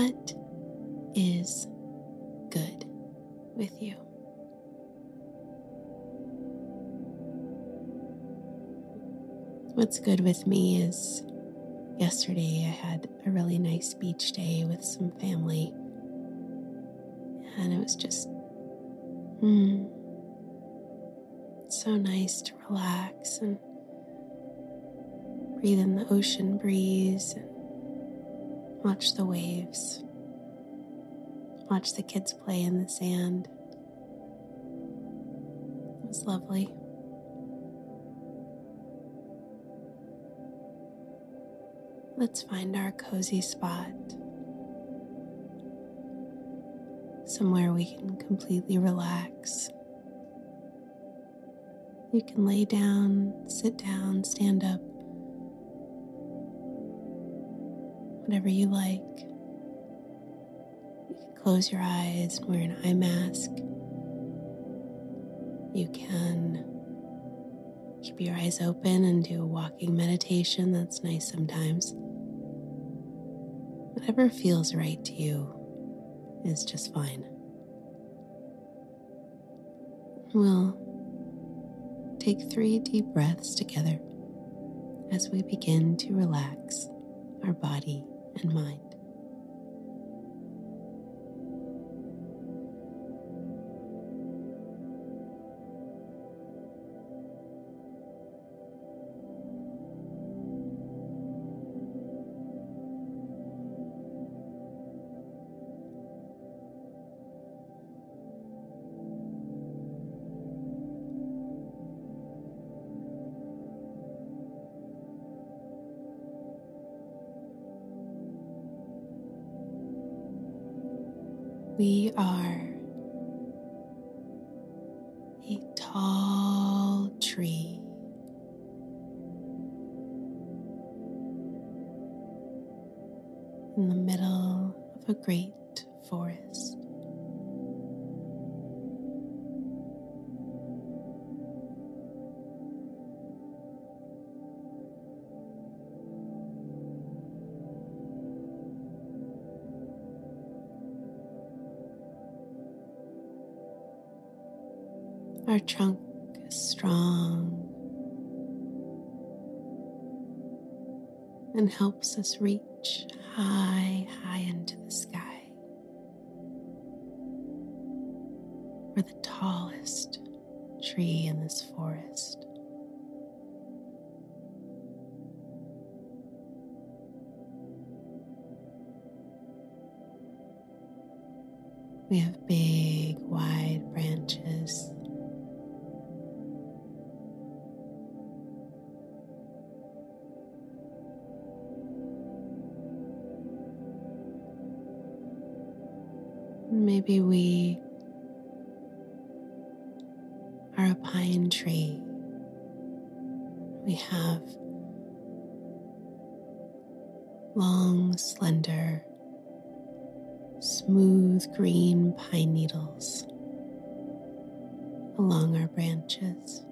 What is good with you? What's good with me is yesterday I had a really nice beach day with some family, and it was just mm, so nice to relax and breathe in the ocean breeze and watch the waves, watch the kids play in the sand. It was lovely. Let's find our cozy spot. Somewhere we can completely relax. You can lay down, sit down, stand up, whatever you like. You can close your eyes and wear an eye mask. You can keep your eyes open and do a walking meditation. That's nice sometimes. Whatever feels right to you is just fine. We'll take three deep breaths together as we begin to relax our body and mind. We are a tall tree. In the middle of a great forest. Trunk is strong and helps us reach high, high into the sky. We're the tallest tree in this forest. We have big, Maybe we are a pine tree. We have long, slender, smooth green pine needles along our branches.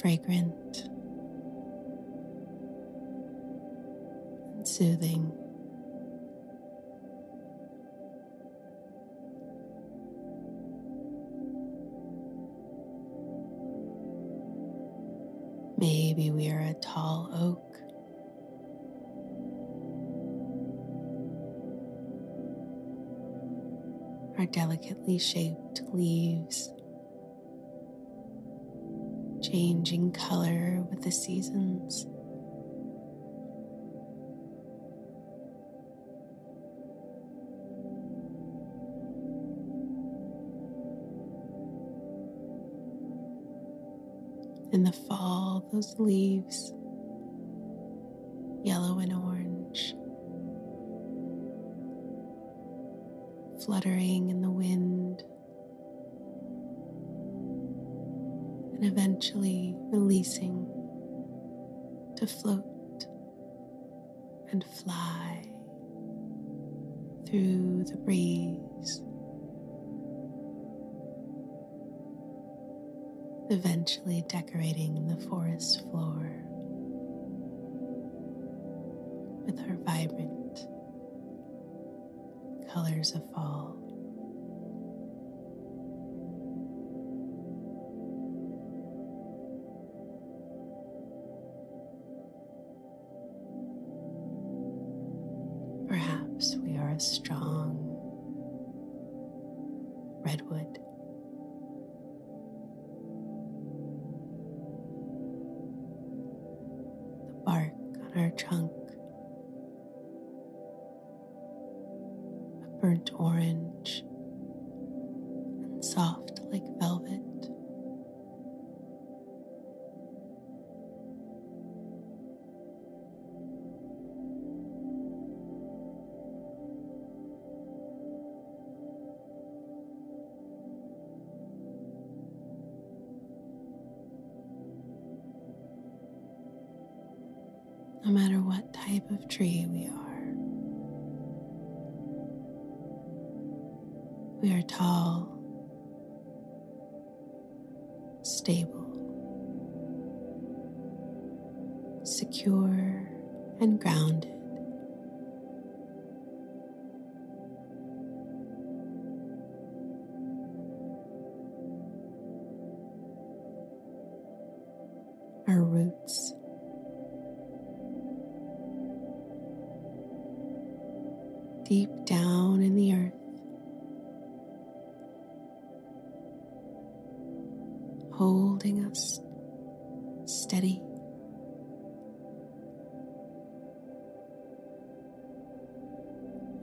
Fragrant and soothing. Maybe we are a tall oak. Our delicately shaped leaves changing color with the seasons. In the fall, those leaves, yellow and orange, fluttering eventually releasing to float and fly through the breeze. eventually decorating the forest floor with her vibrant colors of fall. A strong redwood The bark on our trunk. A burnt orange no matter what type of tree we are. We are tall, stable, secure, and grounded. Our roots deep down in the earth, holding us steady.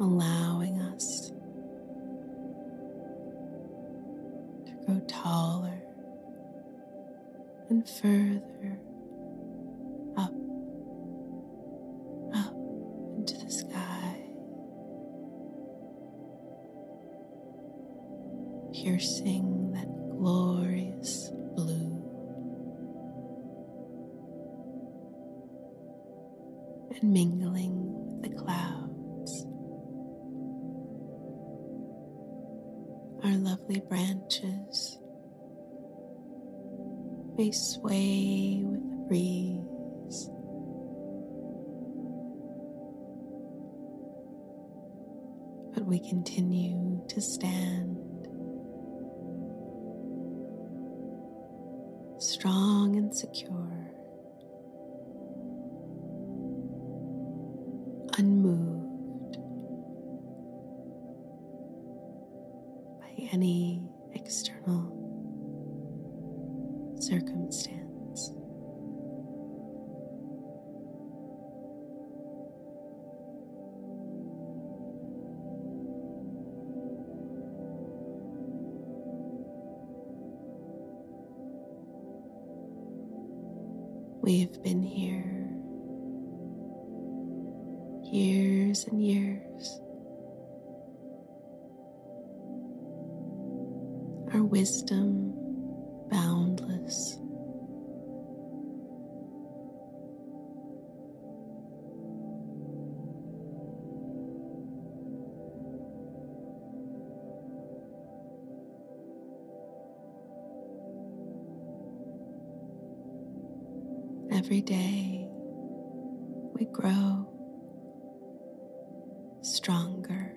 Allowing us to grow taller and further piercing that glorious blue. And mingling with the clouds. Our lovely branches may sway with the breeze. But we continue to stand strong and secure, We've been here years and years. Our wisdom boundless. Every day we grow stronger.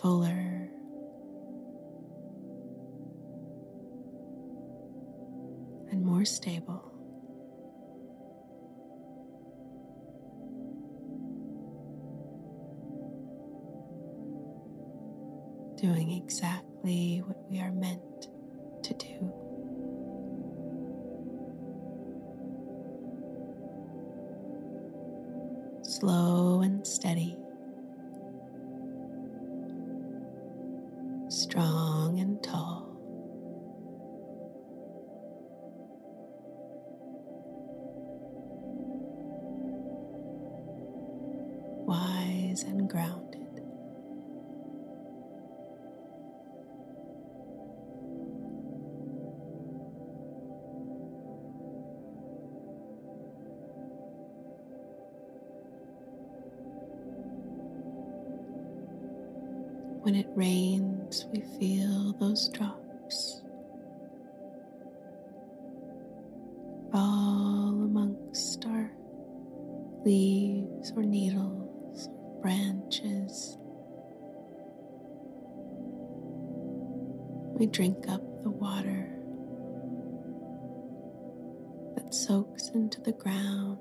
Fuller, Doing exactly what we are meant to do. Slow and steady. When it rains, we feel those drops fall amongst our leaves or needles or branches. We drink up the water that soaks into the ground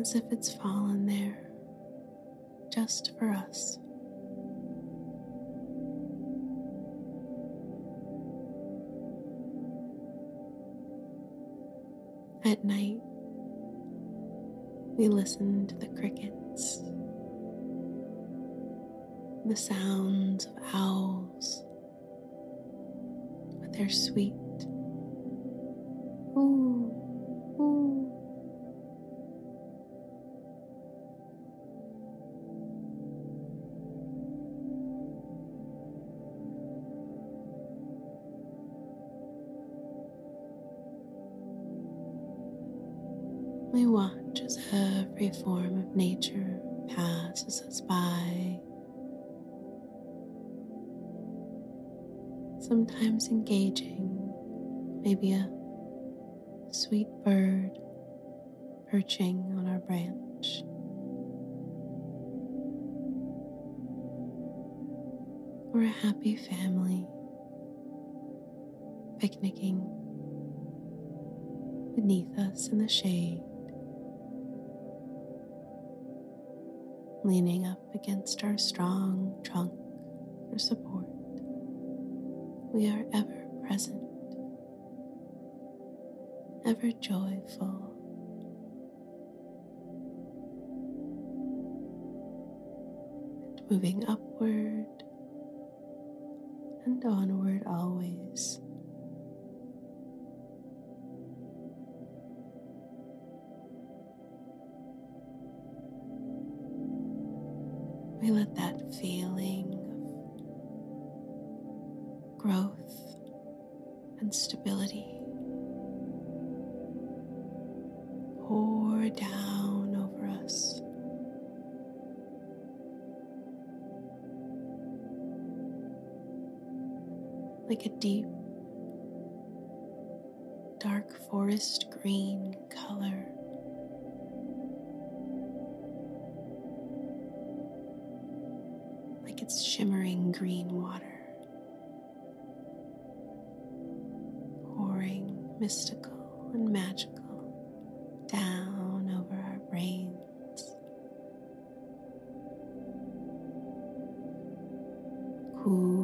as if it's fallen there just for us. At night, we listen to the crickets, the sounds of owls with their sweet ooh, sweet bird perching on our branch. Or a happy family picnicking beneath us in the shade. leaning up against our strong trunk for support. We are ever present, ever joyful. and Moving upward and onward always. We let that feeling of growth and stability Like a deep, dark forest green color. like it's shimmering green water, pouring mystical and magical down over our brains. Cooling,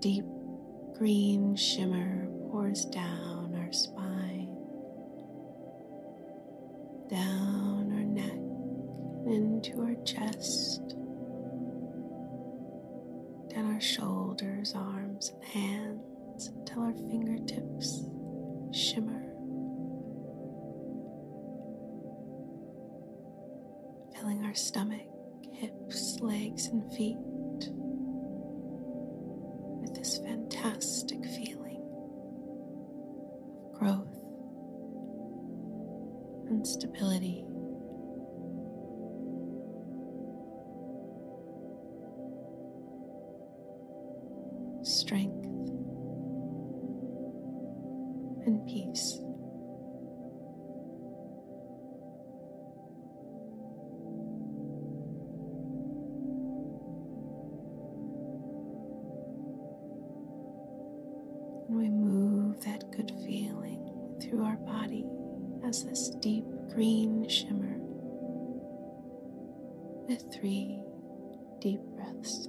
deep green shimmer pours down our spine down our neck into our chest, down our shoulders, arms, and hands until our fingertips shimmer. Filling our stomach, hips, legs, and feet stability. Strength and peace. And we move that good feeling through our body as this deep green shimmer with three deep breaths.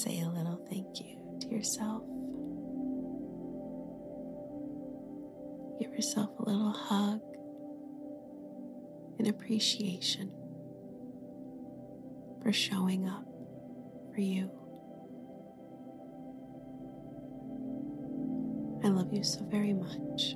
Say a little thank you to yourself. Give yourself a little hug and appreciation for showing up for you. I love you so very much.